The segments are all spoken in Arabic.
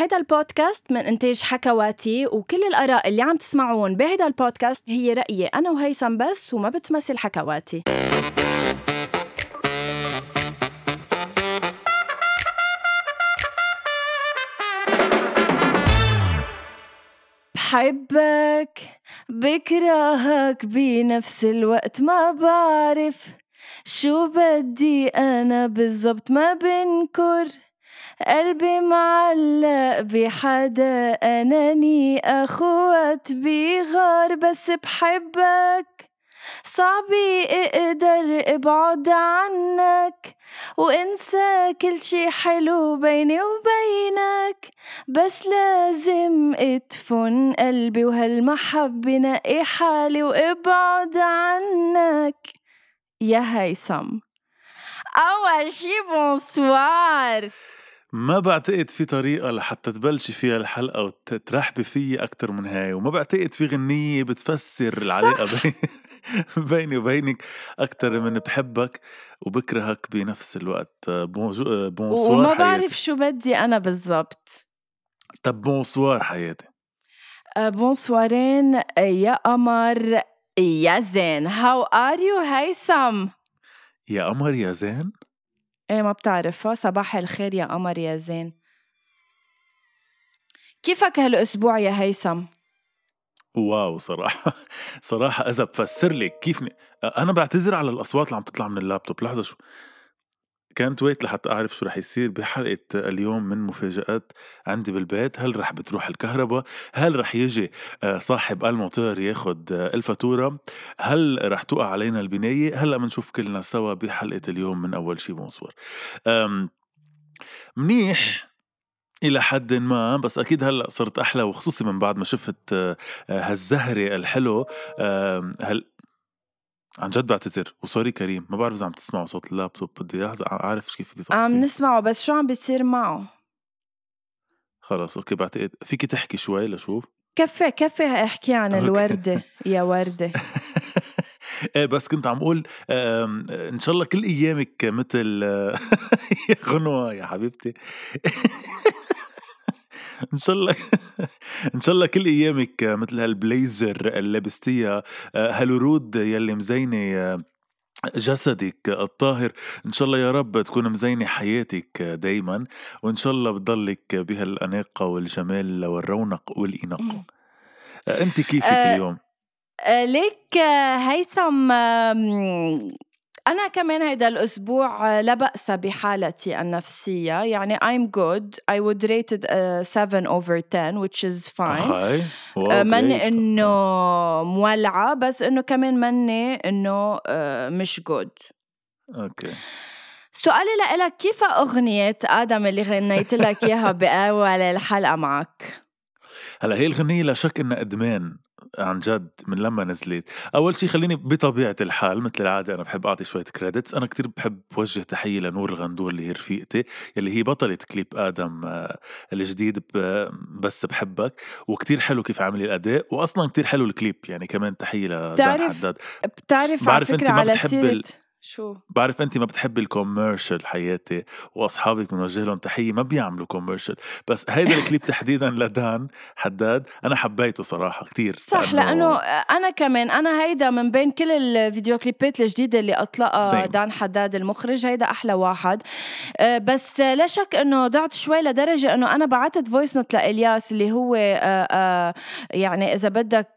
هيدا البودكاست من إنتاج حكواتي وكل الآراء اللي عم تسمعون بهيدا البودكاست هي رأيي أنا وهيثم بس وما بتمثل حكواتي. بحبك بكرهك بنفس الوقت ما بعرف شو بدي أنا بالضبط ما بنكر. قلبي معلق بحدا أناني أخوات بغار بس بحبك. صعب أقدر ابعد عنك وانسى كل شي حلو بيني وبينك. بس لازم ادفن قلبي وهالمحبة نقي حالي وابعد عنك. يا هيثم. أول شي بونسوار. ما بعتقد في طريقة لحتى تبلشي فيها الحلقة وترحبي فيي أكتر من هاي وما بعتقد في غنية بتفسر العلاقة بين بيني وبينك أكتر من بحبك وبكرهك بنفس الوقت. bonsoir وما بعرف شو بدي أنا بالضبط. طب bonsoir حياتي. bonsoirين يا قمر يا زين. how are you هيثم يا قمر يا زين. إيه ما بتعرفها. صباح الخير يا قمر يا زين. كيفك هالأسبوع يا هيثم؟ wow صراحة صراحة إذا بفسر لك كيف ن... أنا بعتذر على الأصوات اللي عم تطلع من اللابتوب. لحظة شو؟ كانت ويت لحتى أعرف شو رح يصير بحلقة اليوم من مفاجآت عندي بالبيت. هل رح بتروح الكهرباء؟ هل رح يجي آه، صاحب الموتور ياخد آه، الفاتورة؟ هل رح توقع علينا البناية؟ هلأ بنشوف كلنا سوا بحلقة اليوم من أول شي bonsoir منيح إلى حد ما بس أكيد هلأ صرت أحلى وخصوصي من بعد ما شفت آه، هالزهرة الحلو. هل عن جد بعتذر. و sorry كريم ما بعرف إذا عم تسمعوا صوت اللابتوب. بدي أعرف كيف بدي عم نسمعه بس شو عم بيصير معه؟ خلص أوكي بعتقد فيكي تحكي شوي لشوف. كفي كفي احكي عن الوردة. يا وردة. إيه بس كنت عم أقول إن شاء الله كل أيامك مثل يا غنوة يا حبيبتي. إن شاء الله إن شاء الله كل أيامك مثل هالبليزر اللي لبستيها هالورود يلي مزينة جسدك الطاهر. إن شاء الله يا رب تكون مزينة حياتك دايما وإن شاء الله بتضلك بهالأناقة والجمال والرونق والاناقه أنت كيفك اليوم؟ ليك هيثم أنا كمان هيدا الأسبوع لا بأس بحالتي النفسية. يعني I'm good. I would rate it a 7 over 10 which is fine. آه، مني إنه مولعة بس إنه كمان مني إنه آه، مش good. okay. سؤالي لإلك كيف أغنية آدم اللي غنيت لك إياها بأول الحلقة معك؟ هلا هي الغنية لا شك إنها إدمان. عن جد من لما نزلت. أول شيء خليني بطبيعة الحال مثل العادة أنا بحب أعطي شوية credits أنا كتير بحب وجه تحية لنور الغندور اللي هي رفيقتي اللي هي بطلة كليب آدم آه، الجديد بس بحبك. وكتير حلو كيف عملي الأداء. واصلا كتير حلو الكليب يعني كمان تحية لدان حداد. بتعرف على فكرة على سيرة شو؟ بعرف انت ما بتحبي ال commercial حياتي وأصحابك بنوجه لهم تحية ما بيعملوا commercial بس هيدا الكليب تحديدا لدان حداد أنا حبيته صراحة كثير صح لأنه, لأنه أنا كمان أنا هيدا من بين كل ال video clipات الجديدة اللي أطلقها دان حداد المخرج هيدا أحلى واحد. آه، بس لا شك إنه ضعت شوي لدرجة إنه أنا بعثت voice note لإلياس اللي هو آه، آه، يعني إذا بدك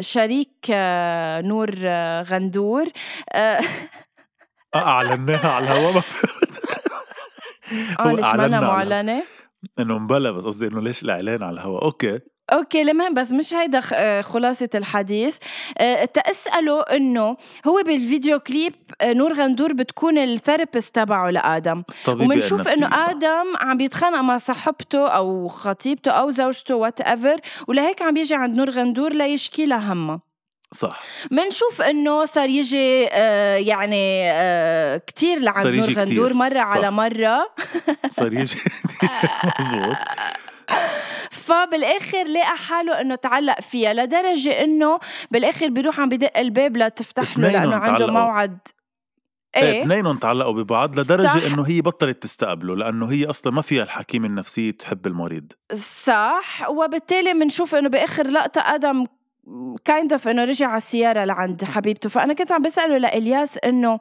شريك نور غندور. أعلناها على الهواء آه ليش مانا معلنه؟ إنه مبلا بس قصدي إنه ليش الإعلان على الهواء؟ أوكي. أوكي المهم بس مش هيدا آه، خلاصة الحديث. أه تسأله إنه هو بال video clip آه، نور غندور بتكون ال therapist تبعه لآدم. وبنشوف إنه آدم عم بيتخانق مع صاحبته أو خطيبته أو زوجته whatever ولهيك عم بيجي عند نور غندور ليشكي لها همها صح. منشوف إنه صار يجي آه يعني آه كثير لعند نور غندور مرة صح. على مرة. صار يجي مزبوط فبالآخر لقى حاله إنه تعلق فيها لدرجة إنه بالآخر بيروح عم بدق الباب لتفتح له لأنه عنده موعد. إيه اثنينهم تعلقوا ببعض لدرجة إنه هي بطلت تستقبله لأنه هي أصلا ما فيها الحكيم النفسية تحب المريض. صح. وبالتالي بنشوف إنه بآخر لقطة آدم kind of انه رجع على السيارة لعند حبيبته. فأنا كنت عم بسأله لإلياس إنه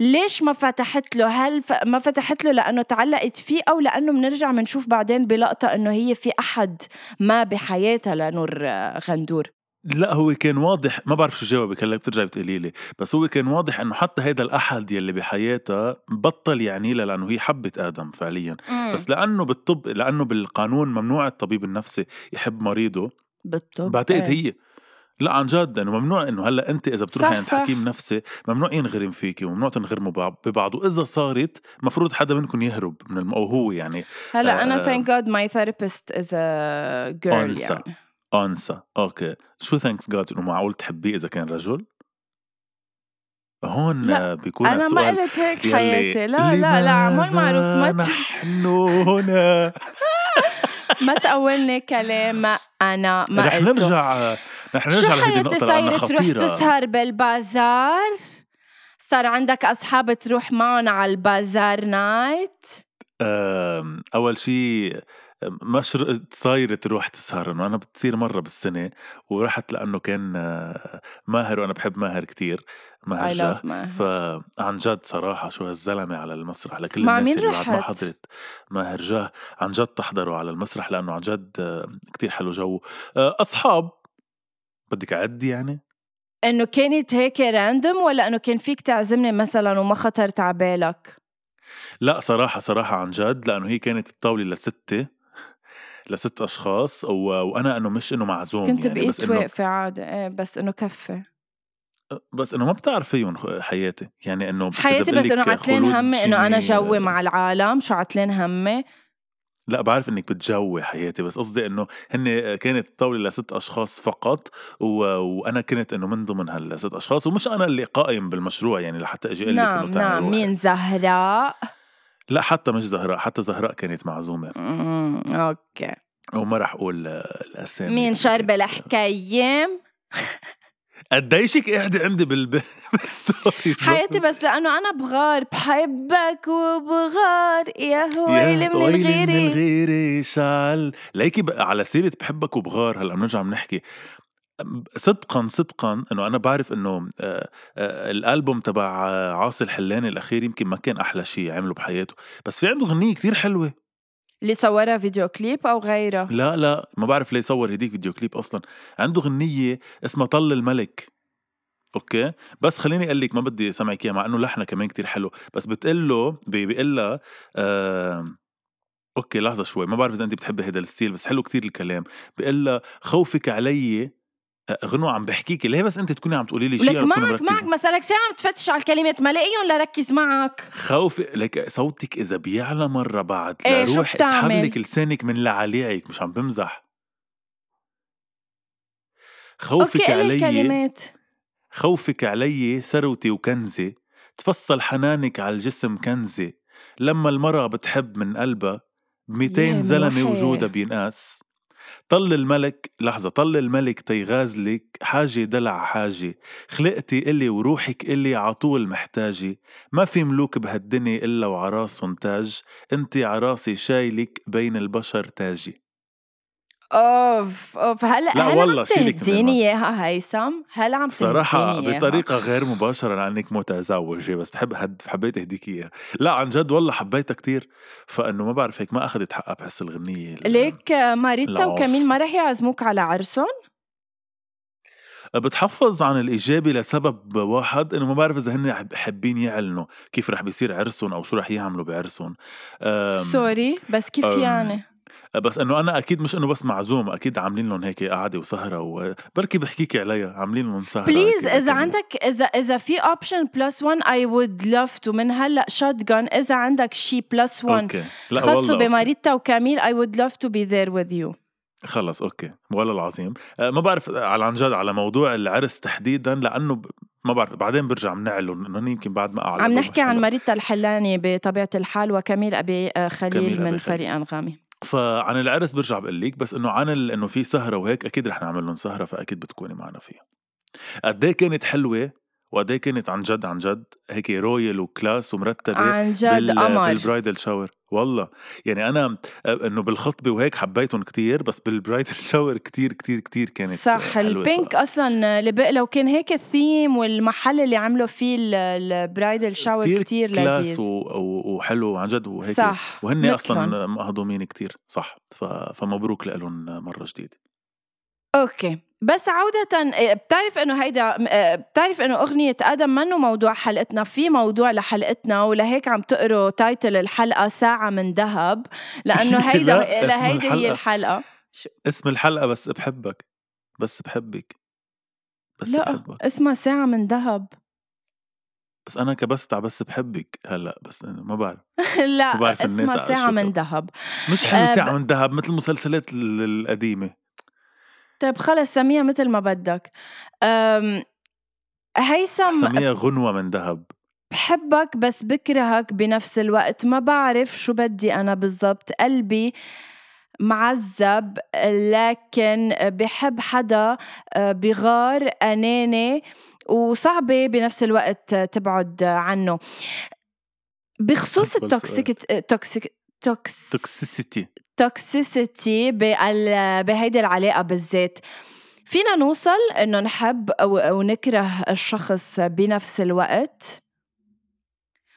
ليش ما فتحت له؟ هل ف... ما فتحت له لأنه تعلقت فيه أو لأنه بنرجع بنشوف بعدين بلقطة إنه هي في أحد ما بحياتها لنور غندور؟ لا هو كان واضح ما بعرف شو جاوبك هلا بترجعي بتقولي لي. بس هو كان واضح إنه حتى هيدا الأحد يلي بحياتها بطل يعني لها لأنه هي حبت آدم فعليا. مم. بس لأنه بالطب لأنه بالقانون ممنوع الطبيب النفسي يحب مريضه بالطب بعتقد إيه. هي. لا عن جد إنه ممنوع إنه هلأ أنت إذا بتروحي صح، عند. حكيم نفسي ممنوع ينغرم فيكي وممنوع تنغرموا ببعض- وإذا صارت المفروض حدا منكم يهرب من الم... أو هو يعني هلأ أنا آه، ثانك جاد ماي ثيرابيست از ا جيرل. يعني. انثى أوكي. شو ثانكس جاد إنه معقول تحبيه إذا كان رجل؟ هون لا، آه، بيكون أنا ما السؤال قلت هيك حياتي. لا لا لا عمول معروف ما نحن هنا؟ ما تقولني كلام أنا ما رح قلته. نرجع رح شو نرجع لهيدي حياتي النقطة لأنها صايرة تروح تسهر بالبازار؟ صار عندك أصحاب تروح معهم على البازار نايت أم، أول شيء مش ر- صايرة تروح تسهر إنه أنا بتصير مرة بالسنة ورحت لأنه كان آه، ماهر وأنا بحب ماهر كتير ماهر جاه فعن جد صراحة شو هالزلمة على المسرح لكل مع الناس مين اللي بعد ما؟ حضرت ماهر جاه عن جد تحضروا على المسرح لأنه عن جد آه، كتير حلو جو. آه، أصحاب بدك أعدي يعني؟ إنه كانت هيك راندوم ولا إنه كان فيك تعزمني مثلا وما خطرت على بالك؟ لا صراحة صراحة عن جد لأنه هي كانت الطاولة لستة لست أشخاص و... وأنا إنه مش إنه معزوم كنت يعني بقيت إنه واقفة عادي إيه بس إنه كفي بس إنه ما بتعرف فيهم خ- حياتي يعني إذا حياتي بس إنه عتلين همي أنا جيمي- جوي مع العالم شو عتلين همي. لا بعرف إنك بتجوي حياتي بس قصدي إنه هن كانت الطاولة لست أشخاص فقط و... وأنا كنت إنه من ضمن هالست أشخاص ومش أنا اللي قائم بالمشروع يعني لحتى أجي أقول لك نعم نعم. مين زهراء؟ لا حتى مش زهراء حتى زهراء كانت معزومة. مم، أوكي. وما رح أقول آه، الأسامي مين شرب كانت- الحكايم قديشك قاعدة عندي بال بالستوريز حياتي بس لأنه أنا بغار بحبك وبغار. يا ويلي من ويلي من الغيري الغيري شعل ليكي على سيرة بحبك وبغار هلأ بنرجع بنحكي. صدقا صدقا إنه أنا بعرف إنه آه، آه، الألبوم تبع آه، عاصي الحلاني الأخير يمكن ما كان أحلى شيء عمله بحياته. بس في عنده غنية كتير حلوة. اللي صورها فيديو كليب أو غيرها لا لا ما بعرف ليه صور هديك فيديو كليب أصلا. عنده غنية اسمها طل الملك. okay؟ بس خليني أقول لك ما بدي أسمعك إياها مع إنه لحنها كمان كتير حلو. بس بتقول له بيقول لها آه okay لحظة شوي ما بعرف إذا أنت بتحبي هذا ال style بس حلو كتير الكلام. بيقول لها خوفك علي غنوة عم بحكيكي. ليه بس انت تكوني عم تقولي لي شيء لك معك معك مسألك ساعة عم تفتش على الكلمات. ما لاقيهم لركز معك. خوفي لك صوتك إذا بيعلى مرة بعد شو لروح اسحب؟ لك لسانك من لعليعك مش عم بمزح. أوكي خوفك قلي علي الكلمات. خوفك علي ثروتي وكنزي تفصل حنانك على الجسم كنزي. لما المرأة بتحب من قلبها يا بميتين زلمة ملوحي. وجودها بينقاس. طل الملك لحظة طل الملك تيغازلك حاجة دلع حاجة خلقتي إلي وروحك إلي عطول محتاجة ما في ملوك بهالدنيا إلا وعراسهم تاج. انتي عراسي شايلك بين البشر تاجي. أوف أوف. هلا لا هلا والله عم تهديني. إياها هيثم؟ هلا عم صراحة. بطريقة غير مباشرة لأنك متزوجة بس بحب هد حبيت أهديك إياها. لا عن جد والله حبيتها كتير. فإنه ما بعرف هيك ما أخذت حقها بحس الغنية ال- ليك ماريتا. وكميل ما رح يعزموك على عرسهم؟ بتحفظ عن الإجابة لسبب واحد إنه ما بعرف إذا هن حابين يعلنوا كيف رح بيصير عرسهم أو شو رح يعملوا بعرسهم. sorry بس كيف يعني؟ بس إنه أنا أكيد مش إنه بس معزوم أكيد عاملين لهم هيك قعدة وسهرة وبركي بحكيكي عليها عاملين لهم سهرة please إذا. عندك إذا إذا في option plus 1 I would love to من هلأ shotgun إذا عندك شي plus 1 okay لا okay. بماريتا وكاميل I would love to be there with you خلص okay والله العظيم أه، ما بعرف على عن جد على موضوع العرس تحديدا لأنه. ما بعرف بعدين برجع بنعلن إنه يمكن بعد ما اعلن عم نحكي عن ماريتا الحلاني بطبيعة الحال وكميل أبي آه، خليل كميل أبي من خليل. فريق أنغامي فعن العرس برجع بقول لك بس إنه عن. إنه في سهرة وهيك أكيد رح نعمل لهم سهرة فأكيد بتكوني معنا فيها قد إيه كانت حلوة وقد إيه كانت عن جد عن جد هيك royal و class ومرتبة عن جد قمر. بال bridal shower والله يعني أنا إنه بالخطبة وهيك حبيتهم كتير بس بال bridal shower كتير كتير كتير كانت صح ال pink. أصلا اللي لو كان هيك الثيم والمحل اللي عملوا فيه ال bridal shower كتير, كتير لذيذ. و... وحلو عن جد وهيك صح وهن أصلا مهضومين كتير. صح ف... فمبروك لهم مرة جديدة. okay. بس عودة إيه، بتعرف إنه هيدا إيه، بتعرف إنه أغنية آدم منه موضوع حلقتنا؟ في موضوع لحلقتنا ولهيك عم تقروا title الحلقة ساعة من ذهب لأنه هيدا لهيدي هي الحلقة. شو. اسم الحلقة بس بحبك بس بحبك بس لا بحبك. اسمها ساعة من ذهب. بس أنا كبست على بس بحبك هلأ بس ما بعرف. لا ما بعرف اسمها ساعة من ذهب. مش حلو آه، ساعة من ذهب مثل المسلسلات القديمة. طيب خلص سميها مثل ما بدك. هيثم سميها غنوة من ذهب. بحبك بس بكرهك بنفس الوقت. ما بعرف شو بدي أنا بالضبط. قلبي معذب لكن بحب حدا آه، بغار أناني وصعبة بنفس الوقت تبعد عنه. بخصوص ال toxic toxic توكسيسيتي توكسيسيتي بهيدي العلاقة بالذات. فينا نوصل إنه نحب أو, أو نكره الشخص بنفس الوقت؟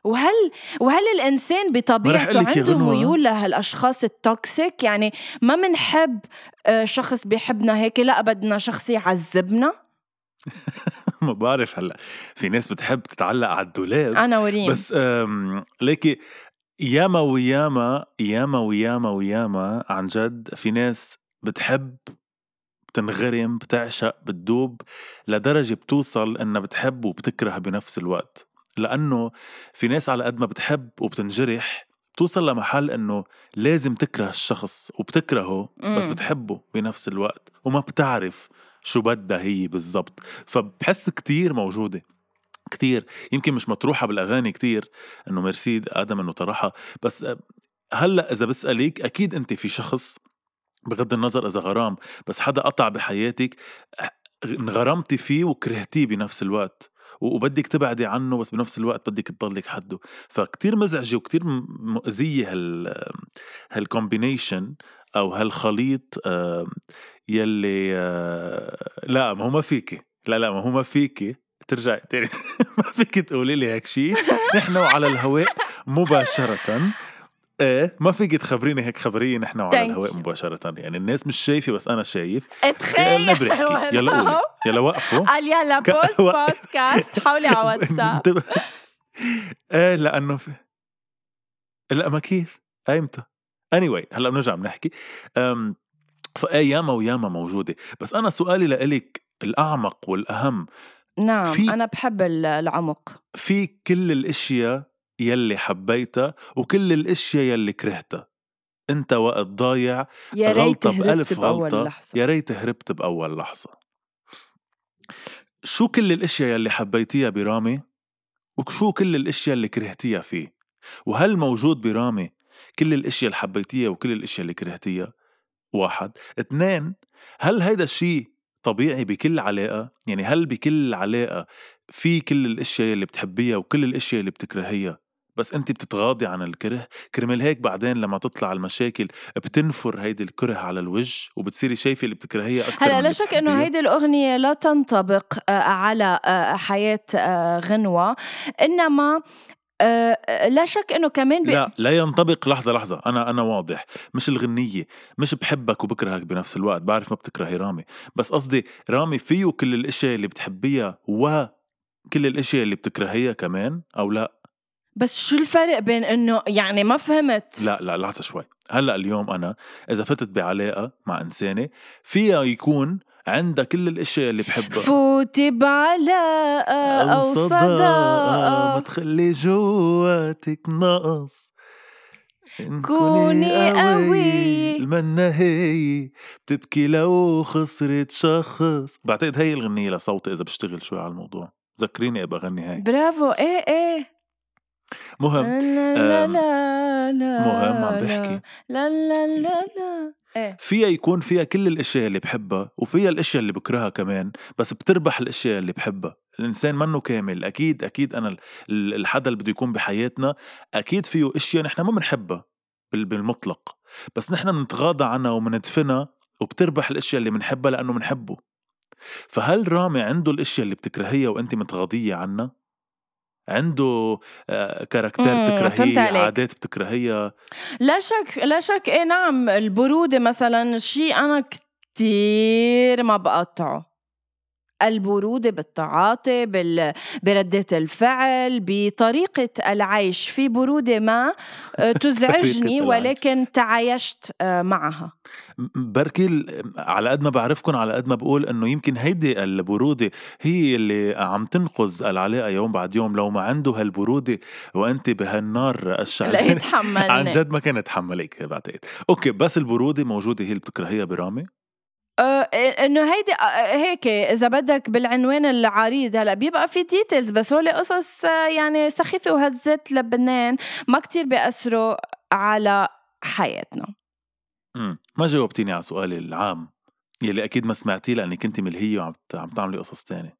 وهل وهل الإنسان بطبيعته عنده ميول لهالأشخاص التوكسيك يعني ما منحب آه، شخص بيحبنا هيك لا بدنا شخص يعذبنا؟ ما بعرف هلأ. في ناس بتحب تتعلق على الدولاب. أنا وريم. بس ليكي ياما وياما ياما وياما وياما عن جد في ناس بتحب بتنغرم بتعشق بتدوب لدرجة بتوصل إنها بتحب وبتكره بنفس الوقت. لأنه في ناس على قد ما بتحب وبتنجرح بتوصل لمحل إنه لازم تكره الشخص وبتكرهه بس بتحبه بنفس الوقت وما بتعرف شو بدها هي بالضبط. فبحس كتير موجودة. كتير. يمكن مش مطروحة بالأغاني كتير إنه ميرسي آدم إنه طرحها بس هلأ إذا بسألك أكيد أنت في شخص بغض النظر إذا غرام بس حدا قطع بحياتك انغرمتي فيه وكرهتيه بنفس الوقت وبدك تبعدي عنه بس بنفس الوقت بدك تضلك حده فكتير مزعجة وكتير مؤذية هال هال combination أو هالخليط يلي لا ما هو ما فيكي. لا لا ما هو ما فيكي. ترجعي تاني. ما فيك تقولي لي هيك شيء نحن على الهواء مباشرة. إيه ما فيك تخبريني هيك خبرية نحن على الهواء مباشرة. يعني الناس مش شايفة بس أنا شايف. اتخيل يلا قولي. يلا وقفوا. قال يلا بوست بودكاست. حولي على واتساب. إيه لأنه في لا ما كيف. ايمتى anyway هلأ بنرجع بنحكي. فايه ياما وياما موجودة. بس أنا سؤالي لإلك الأعمق والأهم. نعم في أنا بحب العمق. في كل الأشياء يلي حبيتها وكل الأشياء يلي كرهتها. أنت وقت ضايع يا ريت هربت بأول لحظة. يا ريت هربت بأول لحظة. شو كل الأشياء يلي حبيتيها برامي؟ وشو كل الأشياء اللي كرهتيها فيه؟ وهل موجود برامي كل الأشياء اللي حبيتيها وكل الأشياء اللي كرهتيها؟ واحد. اثنين هل هيدا الشيء طبيعي بكل علاقة يعني هل بكل علاقة في كل الأشياء اللي بتحبيها وكل الأشياء اللي بتكرهيها؟ بس انت بتتغاضي عن الكره كرمال هيك بعدين لما تطلع المشاكل بتنفر هيدي الكره على الوجه وبتصيري شايفة اللي بتكرهيها أكثر هلأ لا شك إنه هيدي الأغنية لا تنطبق آه، على آه، حياة آه، غنوة إنما أه لا شك إنه كمان ب... لا لا ينطبق. لحظة لحظة. أنا أنا واضح. مش الغنية. مش بحبك وبكرهك بنفس الوقت. بعرف ما بتكرهي رامي. بس قصدي رامي فيه كل الإشياء اللي بتحبيها وكل الإشياء اللي بتكرهيها كمان أو لا؟ بس شو الفرق بين إنه يعني ما فهمت؟ لا لا لحظة شوي. هلأ اليوم أنا إذا فتت بعلاقة مع إنسانة فيها يكون عندها كل الأشياء اللي بحبها. فوتي بعلاقة أو صداقة ما تخلي جواتك نقص. كوني قوي المنا هي. بتبكي لو خسرت شخص. بعتقد هي الغنية لصوتي إذا بشتغل شوي على الموضوع. ذكريني ابقى غني هاي. برافو. إيه إيه. مهم. لا لا لا لا مهم عم بحكي. لا لا لا لا إيه؟ فيها يكون فيها كل الأشياء اللي بحبها وفيها الأشياء اللي بكرهها كمان بس بتربح الأشياء اللي بحبها. الإنسان منه كامل. أكيد أكيد أنا الحدا اللي بده يكون بحياتنا أكيد فيه أشياء نحن ما بنحبها بالمطلق. بس نحن بنتغاضى عنها ومندفنها وبتربح الأشياء اللي بنحبها لأنه بنحبه. فهل رامي عنده الأشياء اللي بتكرهيها وانت متغاضية عنها؟ عنده آه، كاركتير بتكرهيه عادات بتكرهيها لا شك لا شك إيه نعم البرودة مثلا شيء أنا كتير ما بقطعه البرودة بالتعاطي بال... بردة الفعل بطريقة العيش في برودة ما آه، تزعجني ولكن تعايشت آه، معها. بركي على قد ما بعرفكم على قد ما بقول إنه يمكن هيدي البرودة هي اللي عم تنقذ العلاقة يوم بعد يوم. لو ما عنده هالبرودة وانت بهالنار الشعلانة لا يتحملني. عن جد ما كان يتحملك بعتقد. أوكي بس البرودة موجودة هي اللي بتكرهيها برامي إنه هيدي آه، هيك إذا بدك بالعنوان العريض هلا بيبقى في ديتيلز بس هول قصص آه، يعني سخيفة وهزت لبنان ما كتير بيأثروا على حياتنا. امم ما جاوبتيني على سؤالي العام يلي أكيد ما سمعتيه لأنك كنت ملهية وعم عم تعملي قصص تانية.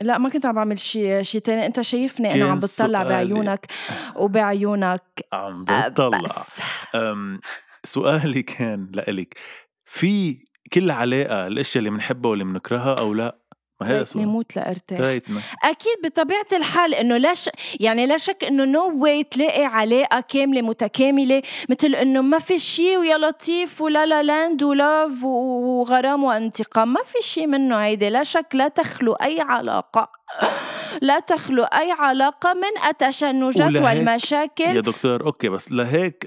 لا ما كنت عم بعمل شيء شيء تاني. أنت شايفني أنا عم بتطلع بعيونك وبعيونك عم بتطلع. سؤالي كان لإلك في كل علاقة الأشياء اللي بنحبها واللي بنكرهها أو لا ما هي ريتني موت لأرتاح. ريتنا أكيد بطبيعة الحال إنه لا ش... يعني لا شك إنه no way تلاقي علاقة كاملة متكاملة مثل إنه ما في شيء ويا لطيف و La La Land و love وغرام وانتقام ما في شيء منه هيدي لا شك لا تخلو أي علاقة. لا تخلو أي علاقة من التشنجات والمشاكل. يا دكتور okay بس لهيك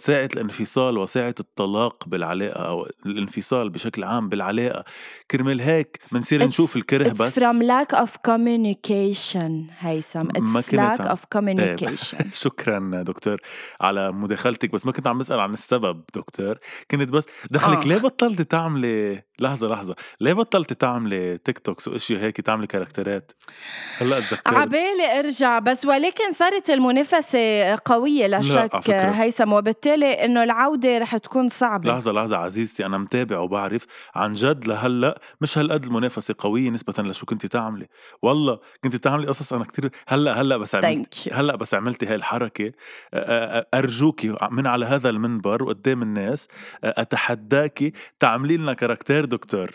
ساعة الانفصال وساعة الطلاق بالعلاقة أو الانفصال بشكل عام بالعلاقة. كرمال هيك بنصير نشوف الكره it's بس. from lack of communication هيثم. It's lack of communication. شكرا دكتور على مداخلتك بس ما كنت عم بسأل عن السبب دكتور. كنت بس دخلك آه. ليه بطلتي تعملي لحظة لحظة. ليه بطلتي تعملي TikToks واشياء هيك تعملي كاركترات؟ هلأ اتذكرت عبالي أرجع بس ولكن صارت المنافسة قوية لا شك هيثم وبالتالي إنه العودة رح تكون صعبة. لحظة لحظة عزيزتي أنا متابع وبعرف عن جد لهلأ مش هالقد المنافسة قوية نسبة لشو كنت تعملي. والله كنت تعملي قصص أنا كتير هلأ هلأ بس عملت هلأ بس عملتي هاي الحركة. أرجوكي من على هذا المنبر وقدام الناس أتحداكي تعملي لنا كاركتير دكتور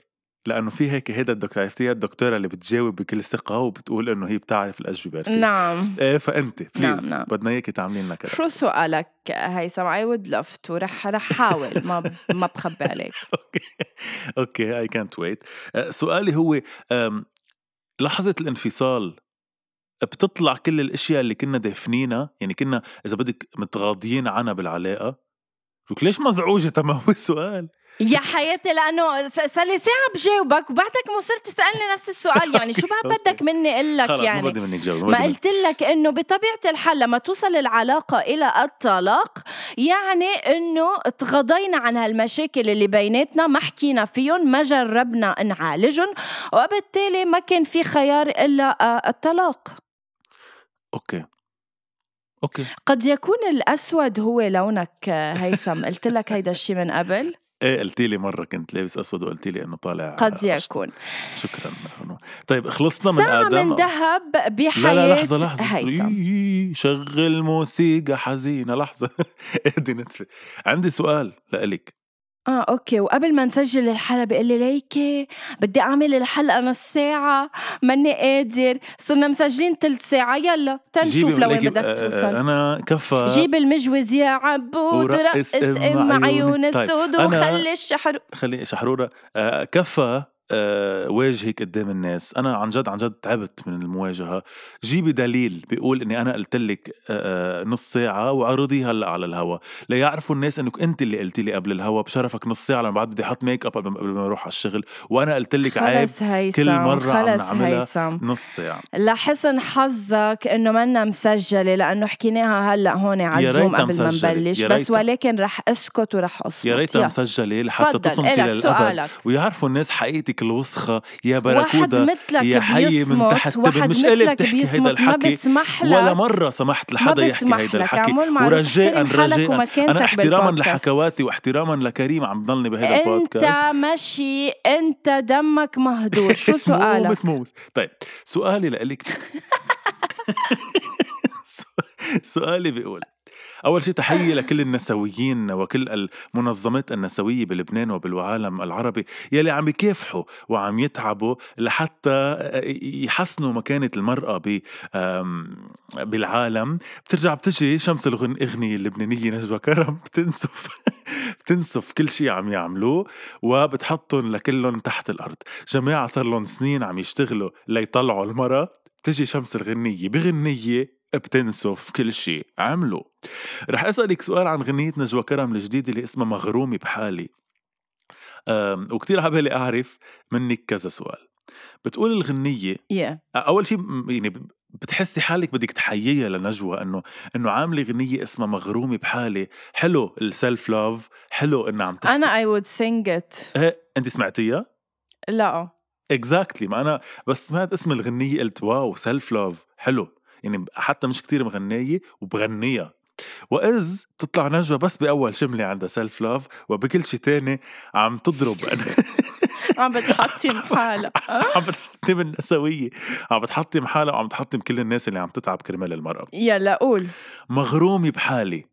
لأنه في هيك هيدا الدكتور عرفتيها الدكتورة اللي بتجاوب بكل ثقة وبتقول إنه هي بتعرف الأجوبة عرفتي نعم. إيه فأنت please نعم نعم. بدنا إياكي تعملي لنا شو سؤالك هيثم؟ I would love to رح رح حاول. ما ما بخبي عليك. okay. أوكي اي كانت ويت سؤالي هو لحظة الانفصال بتطلع كل الأشياء اللي كنا دافنينها؟ يعني كنا إذا بدك متغاضيين عنها بالعلاقة؟ ليش مزعوجة؟ تما هو السؤال. يا حياتي لأنه صار لي ساعه بجاوبك وبعدك مصرت تسألني نفس السؤال. يعني شو بعد بدك مني أقول لك يعني ما بدي منك جاوب ما قلت لك إنه بطبيعة الحال لما توصل العلاقة إلى الطلاق يعني إنه تغضينا عن هالمشاكل اللي بيناتنا ما حكينا فيهم ما جربنا نعالجهم وبالتالي ما كان في خيار إلا آه، الطلاق. أوكي. okay. قد يكون الأسود هو لونك هيثم. قلت لك هيدا الشيء من قبل. إيه قلتي لي مرة كنت لابس أسود وقلتي لي إنه طالع قد يكون. شكرا طيب خلصنا من آدم من ذهب بحياه لا لا لحظة لحظة. هيثم. شغل موسيقى حزينة. لحظة. اهدي نتفي عندي سؤال لإلك. آه okay. وقبل ما نسجل الحلقة بيقول لي ليكي بدي أعمل الحلقة نص ساعة ماني قادر. صرنا مسجلين ثلث ساعة. يلا تنشوف لوين بدك آه، توصل. أنا كفى. جيب المجوز يا عبود رقص ام عيون السود طيب. وخلي الشحر خلي شحروره آه، كفى. آه، واجهك قدام الناس. أنا عن جد عن جد تعبت من المواجهة. جيبي دليل بيقول إني أنا قلت لك آه، آه، نص ساعة وعرضي هلا على الهوا. ليعرفوا الناس إنك أنت اللي قلتي لي قبل الهوا بشرفك نص ساعة لما بعد بدي أحط ميك اب قبل ما أروح على الشغل. وأنا قلت لك عيب كل مرة عم نعملها نص ساعة. لحسن حظك إنه منا مسجلة لأنه حكيناها هلأ هون على الزوم قبل ما نبلش. بس ولكن رح أسكت ورح أصمت. يا ريتها مسجلة لحتى تصمتي للأبد. ويعرفوا الناس حقيقتك عليك الوسخة يا براكودا واحد مثلك يا حي من تحت واحد مش قلب تحكي هيدا بيصمت ما الحكي؟ بسمح لك. ولا مرة سمحت لحدا يحكي هيدا. الحكي. ورجاء رجاء. أنا احتراما. لحكواتي واحتراما لكريم عم ضلني بهيدا البودكاست. انت مشي أنت دمك مهدور. شو سؤالك؟ موس موس. طيب سؤالي لإلك. سؤالي بيقول أول شيء تحية لكل النسويين وكل المنظمات النسوية بلبنان وبالعالم العربي يلي عم يكافحوا وعم يتعبوا لحتى يحسنوا مكانة المرأة بالعالم. بترجع بتجي شمس الأغنية اللبنانية نجوى كرم بتنسف بتنسف كل شيء عم يعملوه وبتحطهم لكلهم تحت الأرض. جماعة صار لهم سنين عم يشتغلوا ليطلعوا المرأة. بتجي شمس الغنية بغنية بتنسف كل شيء. عملوا. رح أسألك سؤال عن غنية نجوى كرم الجديدة اللي اسمها مغرومي بحالي. وكتير عبالي أعرف منك كذا سؤال. بتقول الغنية yeah. أول شيء يعني بتحسي حالك بدك تحييها لنجوى إنه إنه عاملة غنية اسمها مغرومه بحالي. حلو ال self love حلو إنها عم تحكي. أنا I would sing it أنت سمعتيها؟ لا. exactly ما أنا بس سمعت اسم الغنية قلت wow self love حلو. يعني حتى مش كتير مغنية وبغنيها وإذ بتطلع نجوى بس بأول شملة عندها self love وبكل شيء تاني عم تضرب. عم بتحطم حالها. عم بتحطم النسوية. عم بتحطم حالها وعم تحطم كل الناس اللي عم تتعب كرمال المرأة. يلا قول. مغرومي بحالي.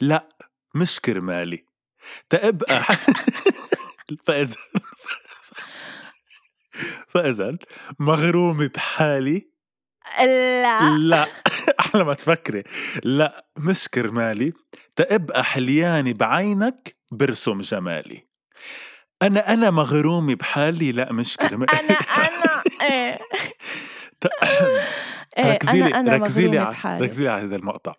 لأ مش كرمالي. تأبقى فإذا فإذا مغرومي بحالي. لا. لا. أحلى ما تفكري. لا مش كرمالي. تبقى حلياني بعينك برسم جمالي. أنا أنا مغرومي بحالي. لا مش كرمالي. أنا أنا إيه. ركزي لي أنا ركزي لي ركزي لي على هذا المقطع.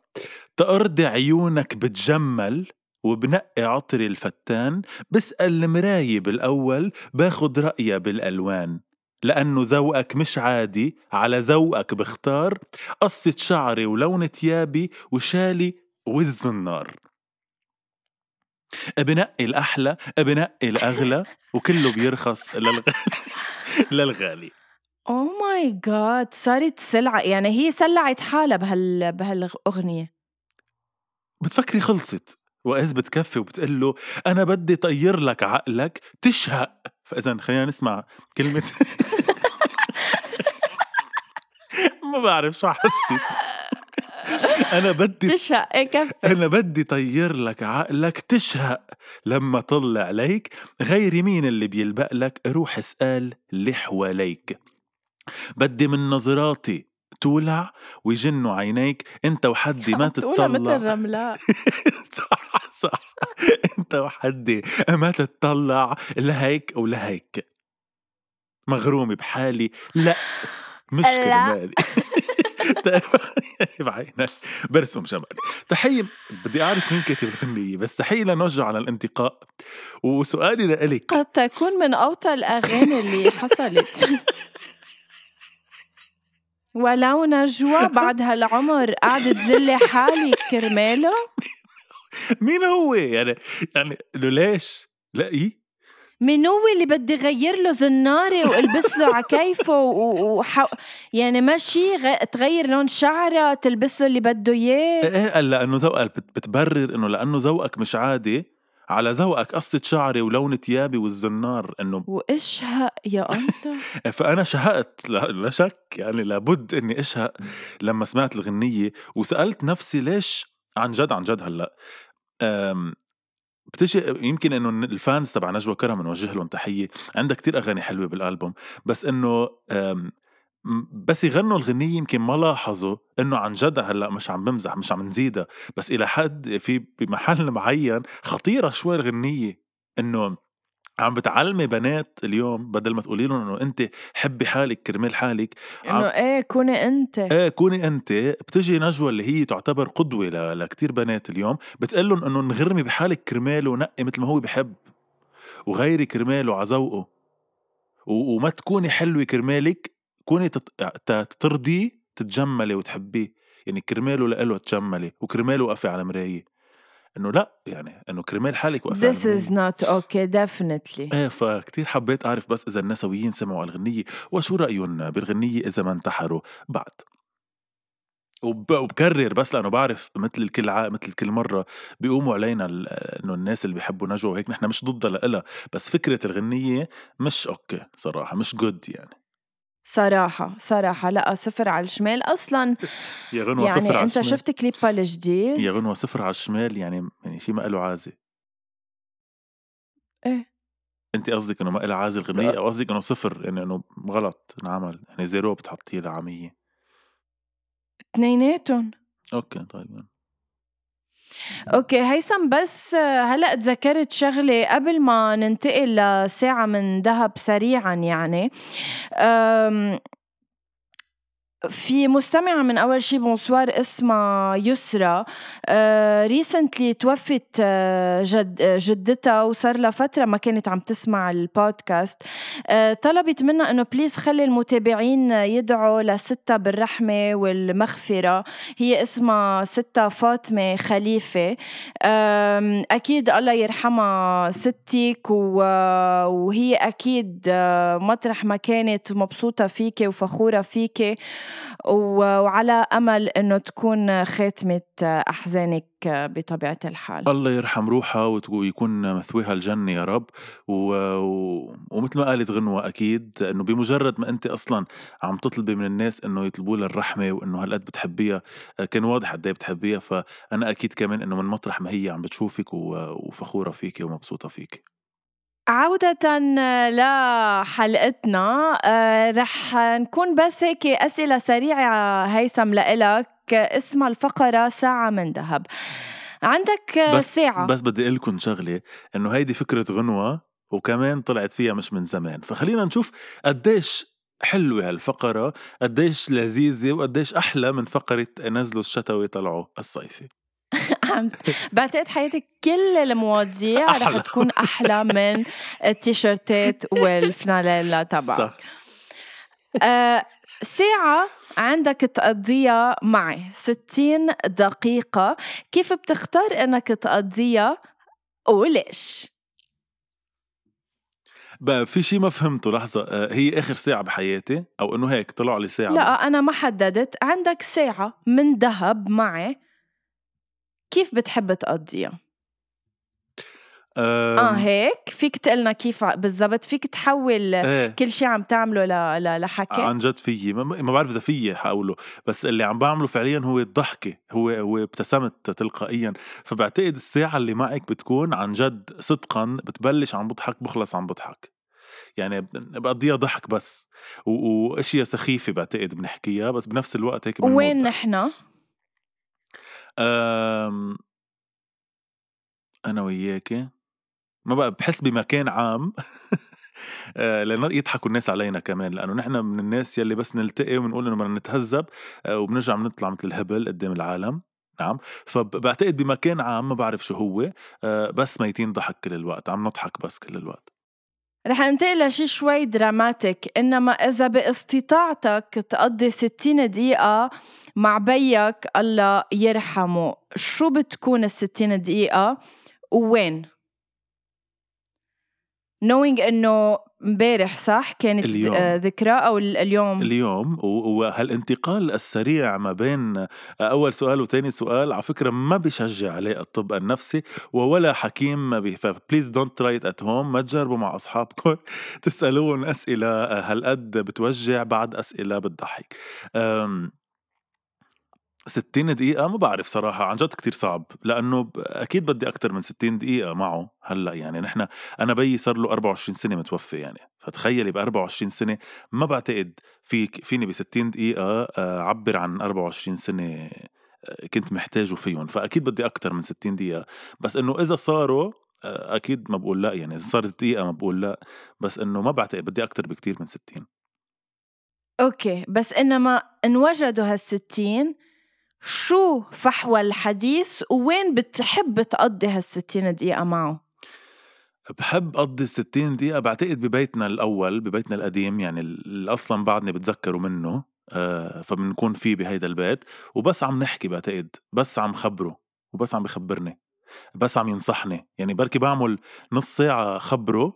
تأرضي عيونك بتجمل وبنقي عطري الفتان. بسأل المراية بالأول باخد رأيها بالألوان. لأنه ذوقك مش عادي على ذوقك بختار قصة شعري ولون ثيابي وشالي والزنار بنقي الأحلى بنقي الأغلى وكله بيرخص للغالي. للغالي. اوه ماي جاد صارت سلعة يعني هي سلعت حالها بهال بهالأغنية. بتفكري خلصت وإذ بتكفي وبتقول له أنا بدي طير لك عقلك تشهق. فإذا خلينا نسمع كلمة ما بعرف شو حسيت. أنا بدي تشهق إيه كفي أنا بدي طير لك عقلك تشهق. لما طل عليك غير مين اللي بيلبق لك؟ روح اسأل اللي حواليك. بدي من نظراتي تولع ويجنوا عينيك. أنت وحدي ما تطلع مثل رملاء صح صح. انت وحدي ما تتطلع لهيك ولهيك مغرومة بحالي. لا مش. كرمالي. بعينك برسم جمالي تحية بدي أعرف مين كاتب الغنية بس تحية لنوجه على الانتقاء وسؤالي لإلك. قد تكون من أوطى الأغاني اللي حصلت. ولو نجوى بعد هالعمر قاعدة تزلي حالي كرماله؟ مين هو؟ يعني يعني ليش؟ لا إيه؟ من هو اللي بدي غير له زنارة وألبس له على كيفه وح... يعني ماشي غ... تغير لون شعره تلبس له اللي بده إياه؟ إيه إيه، قال لأنه ذوقك بت- بتبرر إنه لأنه ذوقك مش عادي. على ذوقك قصة شعري ولون ثيابي والزنار إنه وإشهق يا الله. فأنا شهقت لا, لا شك يعني لابد إني إشهق لما سمعت الغنية. وسألت نفسي ليش عن جد عن جد هلأ بتجي يمكن إنه الفانز تبع نجوى كرم نوجه لهم تحية. عندها كتير أغاني حلوة بالألبوم بس إنه بس يغنوا الغنية يمكن ما لاحظوا إنه عن جد هلأ مش عم بمزح مش عم نزيدها. بس إلى حد في بمحل معين خطيرة شوي الغنية إنه عم بتعلمي بنات اليوم بدل ما تقولي لهم إنه انت حبي حالك كرمال حالك إنه إيه كوني أنت. إيه كوني أنت. بتجي نجوى اللي هي تعتبر قدوة ل- لكتير بنات اليوم بتقول لهم إنه انغرمي بحالك كرماله ونقي مثل ما هو بحب وغيري كرماله على ذوقه و- وما تكوني حلوة كرمالك كوني تت- ت- ترضيه تتجملي وتحبيه. يعني كرماله لإله تجملي وكرماله وقفي على مراية. إنه لأ يعني إنه كرمال حالك وقفي This is not okay definitely. إيه فكتير حبيت أعرف بس إذا النسويين سمعوا الغنية وشو رأيهم بالغنية إذا ما انتحروا بعد. وب... وبكرر بس لأنه بعرف مثل الكل ع... مثل كل مرة بيقوموا علينا ال... إنه الناس اللي بيحبوا نجوى وهيك نحن مش ضدها لإلها. بس فكرة الغنية مش أوكي صراحة مش good يعني. صراحة صراحة. لا صفر على الشمال أصلا. يا غنوة يعني صفر على أنت الشمال. شفت كليبها الجديد؟ يا غنوة صفر على الشمال يعني يعني شيء ما له عازة إيه. أنت قصدك إنه ما لها عازة الغنية أو قصدك إنه صفر يعني إنه غلط انعمل يعني zero بتحطيه لعامية اثنيناتهم. أوكي طيب أوكي هيثم بس هلا تذكرت شغلة قبل ما ننتقل لساعة من ذهب سريعا يعني. في مستمعة من أول شي بونسوار اسمها يسرا. recently توفت آه، جد جدتها وصار لها فترة ما كانت عم تسمع البودكاست. آه، طلبت منا إنه please خلي المتابعين يدعوا لستها بالرحمة والمغفرة. هي اسمها ستة فاطمة خليفة. أكيد الله يرحمها ستك وهي أكيد آه، مطرح ما كانت مبسوطة فيكي وفخورة فيكي. وعلى أمل إنه تكون خاتمه أحزانك بطبيعة الحال. الله يرحم روحها ويكون مثويها الجنة يا رب. و... و... ومثل ما قالت غنوة أكيد إنه بمجرد ما أنت أصلا عم تطلبي من الناس إنه يطلبوا لها الرحمة وإنه هالقد بتحبيها كان واضح قد إيه بتحبيها. فأنا أكيد كمان إنه من مطرح ما هي عم بتشوفك و... وفخورة فيك ومبسوطة فيك عودة لحلقتنا آه، رح نكون بس هيك أسئلة سريعة هيثم لإلك. اسمها الفقرة ساعة من ذهب. عندك بس ساعة. بس بدي أقول لكم شغلة إنه هيدي فكرة غنوة وكمان طلعت فيها مش من زمان. فخلينا نشوف قديش حلوة هالفقرة قديش لذيذة وقديش أحلى من فقرة نزلوا الشتوي طلعوا الصيفي. بعتقد حياتك كل المواضيع رح تكون أحلى من التيشيرتات والفنانيلا تبعك. صح. آه ساعة عندك تقضيها معي. 60 دقيقة. كيف بتختار إنك تقضيها وليش؟ بقى في شيء ما فهمته لحظة. آه، هي آخر ساعة بحياتي؟ أو إنه هيك طلع لي ساعة؟ لا أنا ما حددت. عندك ساعة من ذهب معي كيف بتحب تقضيها؟ آه هيك فيك تقلنا كيف بالضبط فيك تحول إيه. كل شيء عم تعمله ل... ل... لحكي عن جد فيي ما, ما بعرف إذا فيي حقوله بس اللي عم بعمله فعليا هو الضحكة هو هو ابتسمت تلقائيا فبعتقد الساعة اللي معك بتكون عن جد صدقا بتبلش عم بضحك بخلص عم بضحك يعني بقضيها ضحك بس. وإشياء سخيفة بعتقد بنحكيها بس بنفس الوقت هيك وين نحن؟ آمم أنا وياكِ ما بقى بحس بمكان عام. آه، لأنه يضحكوا الناس علينا كمان لأنه نحن من الناس يلي بس نلتقي ونقول إنه بدنا نتهذب آه، وبنرجع بنطلع مثل الهبل قدام العالم. نعم. فبعتقد بمكان عام ما بعرف شو هو آه، بس ميتين ضحك كل الوقت عم نضحك بس كل الوقت. رح انتقل لشي شوي dramatic. إنما إذا باستطاعتك تقضي 60 دقيقة مع بيك الله يرحمه. شو بتكون الستين دقيقة؟ وين؟ knowing إنه امبارح صح؟ كانت اليوم. آه، ذكرى أو اليوم. اليوم وهالانتقال السريع ما بين أول سؤال وثاني سؤال على فكرة ما بشجع عليه الطب النفسي ولا حكيم ما ف please don't try at home ما تجربوا مع أصحابكم تسالوهم أسئلة هالقد بتوجع بعد أسئلة بتضحك 60 دقيقة ما بعرف صراحة عن جد كتير صعب لأنه أكيد بدي أكتر من 60 دقيقة معه هلأ يعني نحن أنا بيي صار له 24 سنة متوفي يعني فتخيلي ب 24 سنة ما بعتقد في فيني ب 60 دقيقة آه، أعبر عن 24 سنة آه، كنت محتاجه فيهم فأكيد بدي أكتر من 60 دقيقة بس إنه إذا صاروا آه، أكيد ما بقول لأ يعني إذا صارت دقيقة ما بقول لأ بس إنه ما بعتقد بدي أكتر بكتير من 60 أوكي بس إنما انوجدوا هالستين شو فحوى الحديث ووين بتحب تقضي هالستين دقيقة معه؟ بحب قضي الستين دقيقة بعتقد ببيتنا الأول ببيتنا القديم يعني اللي أصلا بعدني بتذكروا منه آه فبنكون فيه بهيدا البيت وبس عم نحكي بعتقد بس عم خبره وبس عم بخبرني بس عم ينصحني يعني بركي بعمل نص ساعة خبره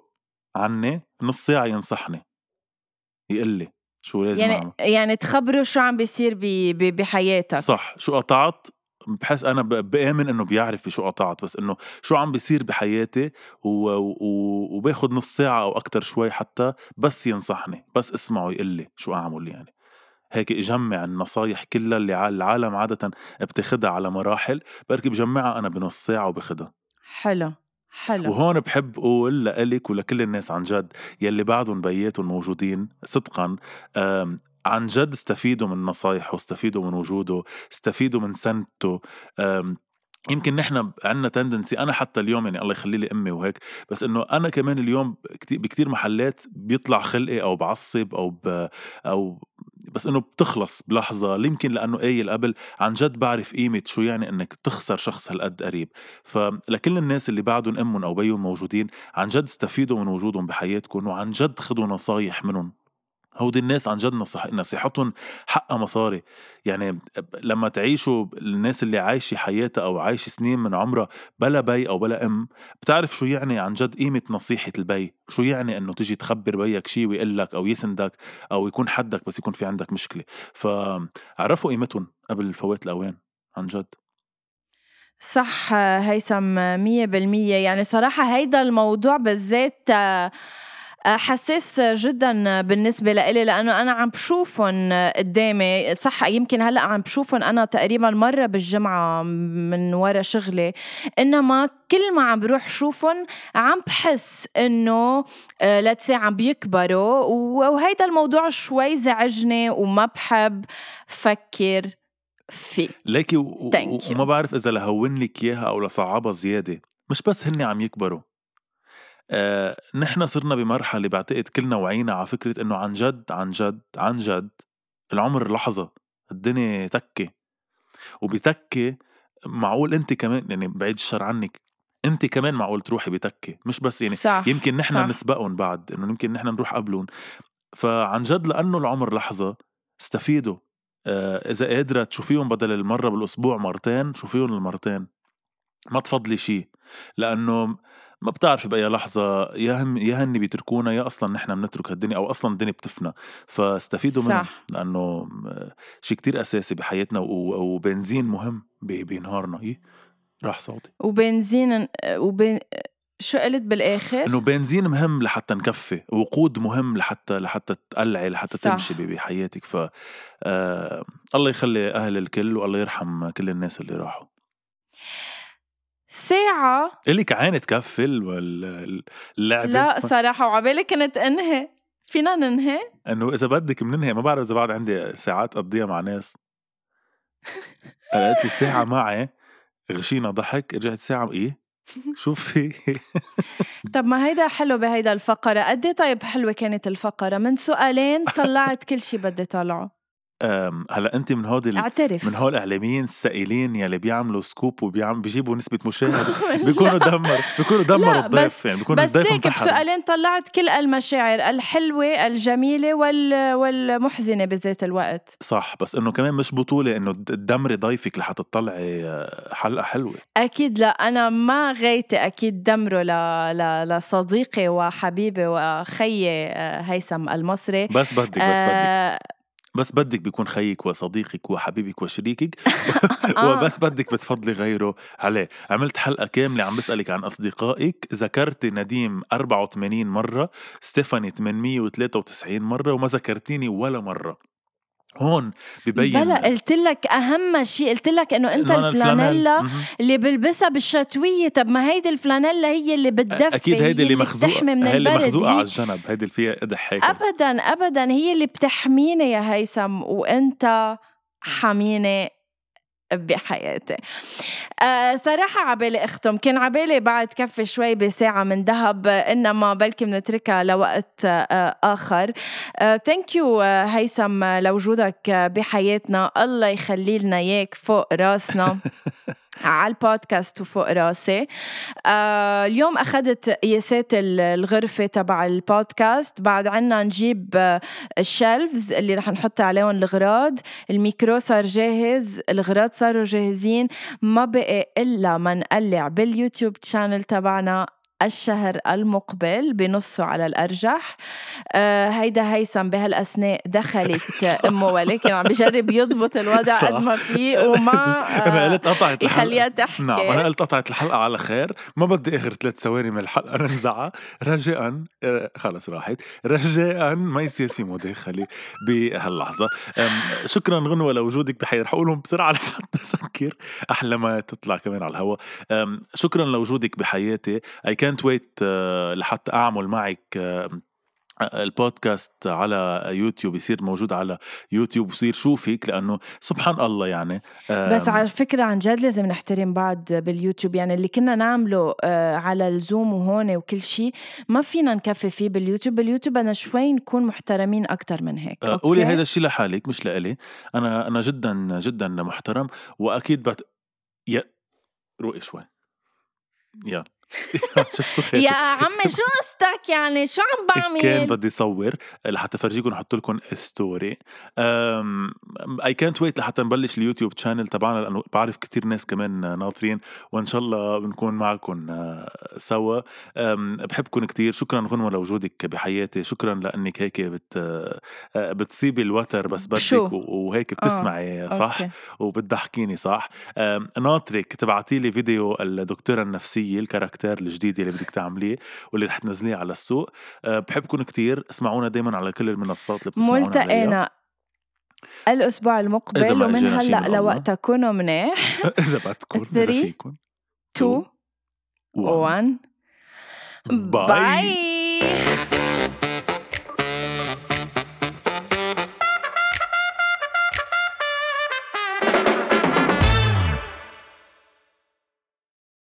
عني نص ساعة ينصحني يقول لي شو لازم يعني أعمل. يعني تخبره شو عم بيصير بحياتك. صح شو قطعت؟ بحس أنا بآمن إنه بيعرف بشو قطعت بس إنه شو عم بيصير بحياتي و... و... وباخد نص ساعة أو أكتر شوي حتى بس ينصحني بس اسمعه يقول لي شو أعمل يعني. هيك إجمع النصايح كلها اللي العالم عادة بتاخدها على مراحل بركي بجمعها أنا بنص ساعة وباخدها. حلو. حلو. وهون بحب أقول لإلك ولكل الناس عن جد يلي بعدهم بياتهم موجودين صدقا عن جد استفيدوا من نصايحه استفيدوا من وجوده استفيدوا من سنته يمكن نحن عندنا تندنسي أنا حتى اليوم يعني الله يخلي لي أمي وهيك بس إنه أنا كمان اليوم بكتير محلات بيطلع خلقي أو بعصب أو ب أو بس إنه بتخلص بلحظة يمكن لأنه قايل قبل عن جد بعرف قيمة شو يعني إنك تخسر شخص هالقد قريب. فلكل الناس اللي بعدهم أمهم أو بيهم موجودين عن جد استفيدوا من وجودهم بحياتكم وعن جد خذوا نصايح منهم. هودي الناس عن جد نصح... نصيحتهم حقها مصاري. يعني لما تعيشوا الناس اللي عايشة حياتها أو عايشة سنين من عمرها بلا بي أو بلا أم بتعرف شو يعني عن جد قيمة نصيحة البي؟ شو يعني أنه تجي تخبر بيك شي ويقول لك أو يسندك أو يكون حدك بس يكون في عندك مشكلة؟ فعرفوا قيمتهم قبل فوات الأوان عن جد. صح هيثم مية بالمية. يعني صراحة هيدا الموضوع بالذات حساس جدا بالنسبة لإلي لأنه أنا عم بشوفهم قدامي. صح يمكن هلأ عم بشوفهم أنا تقريبا مرة بالجمعة من ورا شغلي. إنما كل ما عم بروح شوفهم عم بحس إنه آه، لتسي عم بيكبروا وهيدا الموضوع شوي زعجني وما بحب فكر فيه. ليكي و... وما بعرف إذا لهون لك إياها أو لصعبها زيادة. مش بس هن عم يكبروا. آه، نحن صرنا بمرحلة بعتقد كلنا وعينا على فكرة إنه عن جد عن جد عن جد العمر لحظة الدنيا تكة. وبتكة معقول أنت كمان يعني بعيد الشر عنك أنت كمان معقول تروحي بتكة. مش بس يعني صح يمكن نحن نسبقهم بعد إنه يمكن نحن نروح قبلهم. فعن جد لأنه العمر لحظة استفيدوا. آه إذا قادرة تشوفيهم بدل المرة بالأسبوع مرتين شوفيهم المرتين. ما تفضلي شيء لأنه ما بتعرف بأي لحظة يا هم يا هن بيتركونا يا أصلا نحن بنترك هالدنيا أو أصلا الدنيا بتفنى فاستفيدوا منها لأنه شيء كتير أساسي بحياتنا وبنزين مهم بنهارنا إيه راح صوتي وبنزين وبن شو قلت بالآخر؟ إنه بنزين مهم لحتى نكفي، وقود مهم لحتى لحتى تقلعي لحتى صح. تمشي بحياتك ف آه الله يخلي أهل الكل والله يرحم كل الناس اللي راحوا. ساعة. إلك عين تكفل واللعبة لا صراحة وعبالي كنت انهي. فينا ننهي؟ إنه إذا بدك بننهي ما بعرف إذا بعد عندي ساعات أقضيها مع ناس. قالت ساعة معي غشينا ضحك رجعت ساعة إيه؟ شوف في؟ طب ما هيدا حلو بهيدا الفقرة. قد إيه طيب حلوة كانت الفقرة؟ من سؤالين طلعت كل شي بدي طلعه. هلا انت من هودي اعترف. من هول الاعلاميين السائلين يلي بيعملوا سكوب وبيعم بيجيبوا نسبة مشاهدة. بيكونوا دمر بيكونوا دمروا الضيف يعني بيكونوا الضيف بس هيك بسؤالين طلعت كل المشاعر الحلوة الجميلة وال... والمحزنة بذات الوقت. صح بس إنه كمان مش بطولة إنه تدمري ضيفك لحتى تطلعي آه، حلقة حلوة. أكيد لا أنا ما غيتي أكيد دمره ل... ل... لصديقي وحبيبي وخيي آه، هيثم المصري. بس بدك بس بدك. آه بس بدك بيكون خيك وصديقك وحبيبك وشريكك. آه. وبس بدك بتفضلي غيره. عليه عملت حلقة كاملة عم بسألك عن أصدقائك. ذكرتي نديم 84 مرة ستيفاني 893 مرة وما ذكرتيني ولا مرة. هون ببين بلا قلت لك أهم شيء قلت لك إنه أنت الفلانيلا اللي بلبسها بالشتوية. طب ما هيدي الفلانيلا هي اللي بتدفي أكيد هيدي اللي مخزوقة. هي اللي مخزوقة على الجنب. هيدي اللي فيها قدح هيك ابدا ابدا هي اللي بتحميني يا هيثم. وأنت حميني. بحياتي. آه صراحة عبالي أختم. كان عبالي بعد كفي شوي بساعة من ذهب إنما بلكي بنتركها لوقت آه آخر. thank آه you هيثم لوجودك بحياتنا. الله يخلي لنا إياك فوق راسنا. على البودكاست وفوق راسي. آه اليوم أخذت قياسات الغرفة تبع البودكاست. بعد عنا نجيب آه ال shelves اللي رح نحط عليهم الغراض. الميكرو صار جاهز الغراض صاروا جاهزين. ما بقي إلا ما نقلع باليوتيوب channel تبعنا الشهر المقبل بنصه على الأرجح. آه هيدا هيثم بهالأثناء دخلت أمه ولكن عم بجرب يضبط الوضع قد ما في وما آه أنا قلت قطعت يخليها تحكي. نعم أنا قلت قطعت الحلقة على خير. ما بدي آخر ثلاث ثواني من الحلقة ننزعها رجاء آه خلص راحت. رجاء ما يصير في مداخلة بهاللحظة. شكرا غنوة لوجودك بحي. رح أقولهم بسرعة لحتى أسكر أحلى ما تطلع كمان على الهواء شكرا لوجودك بحياتي. I can't wait uh, لحتى أعمل معك uh, البودكاست على يوتيوب يصير موجود على يوتيوب ويصير شوفك لأنه سبحان الله يعني بس على فكرة عن جد لازم نحترم بعض باليوتيوب يعني اللي كنا نعمله آه، على الزوم وهون وكل شيء ما فينا نكفي فيه باليوتيوب باليوتيوب أنا شوي نكون محترمين أكثر من هيك أوكي؟ قولي هذا الشيء لحالك مش لإلي. أنا أنا جدا جدا محترم وأكيد بت يا روقي شوي. يلا. يا عمي شو قصدك يعني؟ شو عم بعمل؟ كان بدي صور لحتى فرجيكم أحط لكم ستوري اي كانت ويت لحتى نبلش اليوتيوب channel تبعنا لأنه بعرف كتير ناس كمان ناطرين وإن شاء الله بنكون معكم آه، سوا. بحبكم كتير. شكرا غنوة لوجودك بحياتي. شكرا لأنك هيك بت آه، بتصيبي الوتر بس بدك وهيك بتسمعي آه. صح وبتضحكيني صح؟ ناطرك تبعتي لي فيديو الدكتورة النفسية ال character ال character الجديد اللي بدك تعمليه واللي رح تنزليه على السوق. آه، بحبكم كتير اسمعونا دايما على كل المنصات اللي بتسمعونا ملتقينا. الأسبوع المقبل ومن هلأ لوقتها كونوا منيح. إذا بدكم إذا فيكم 2 1 باي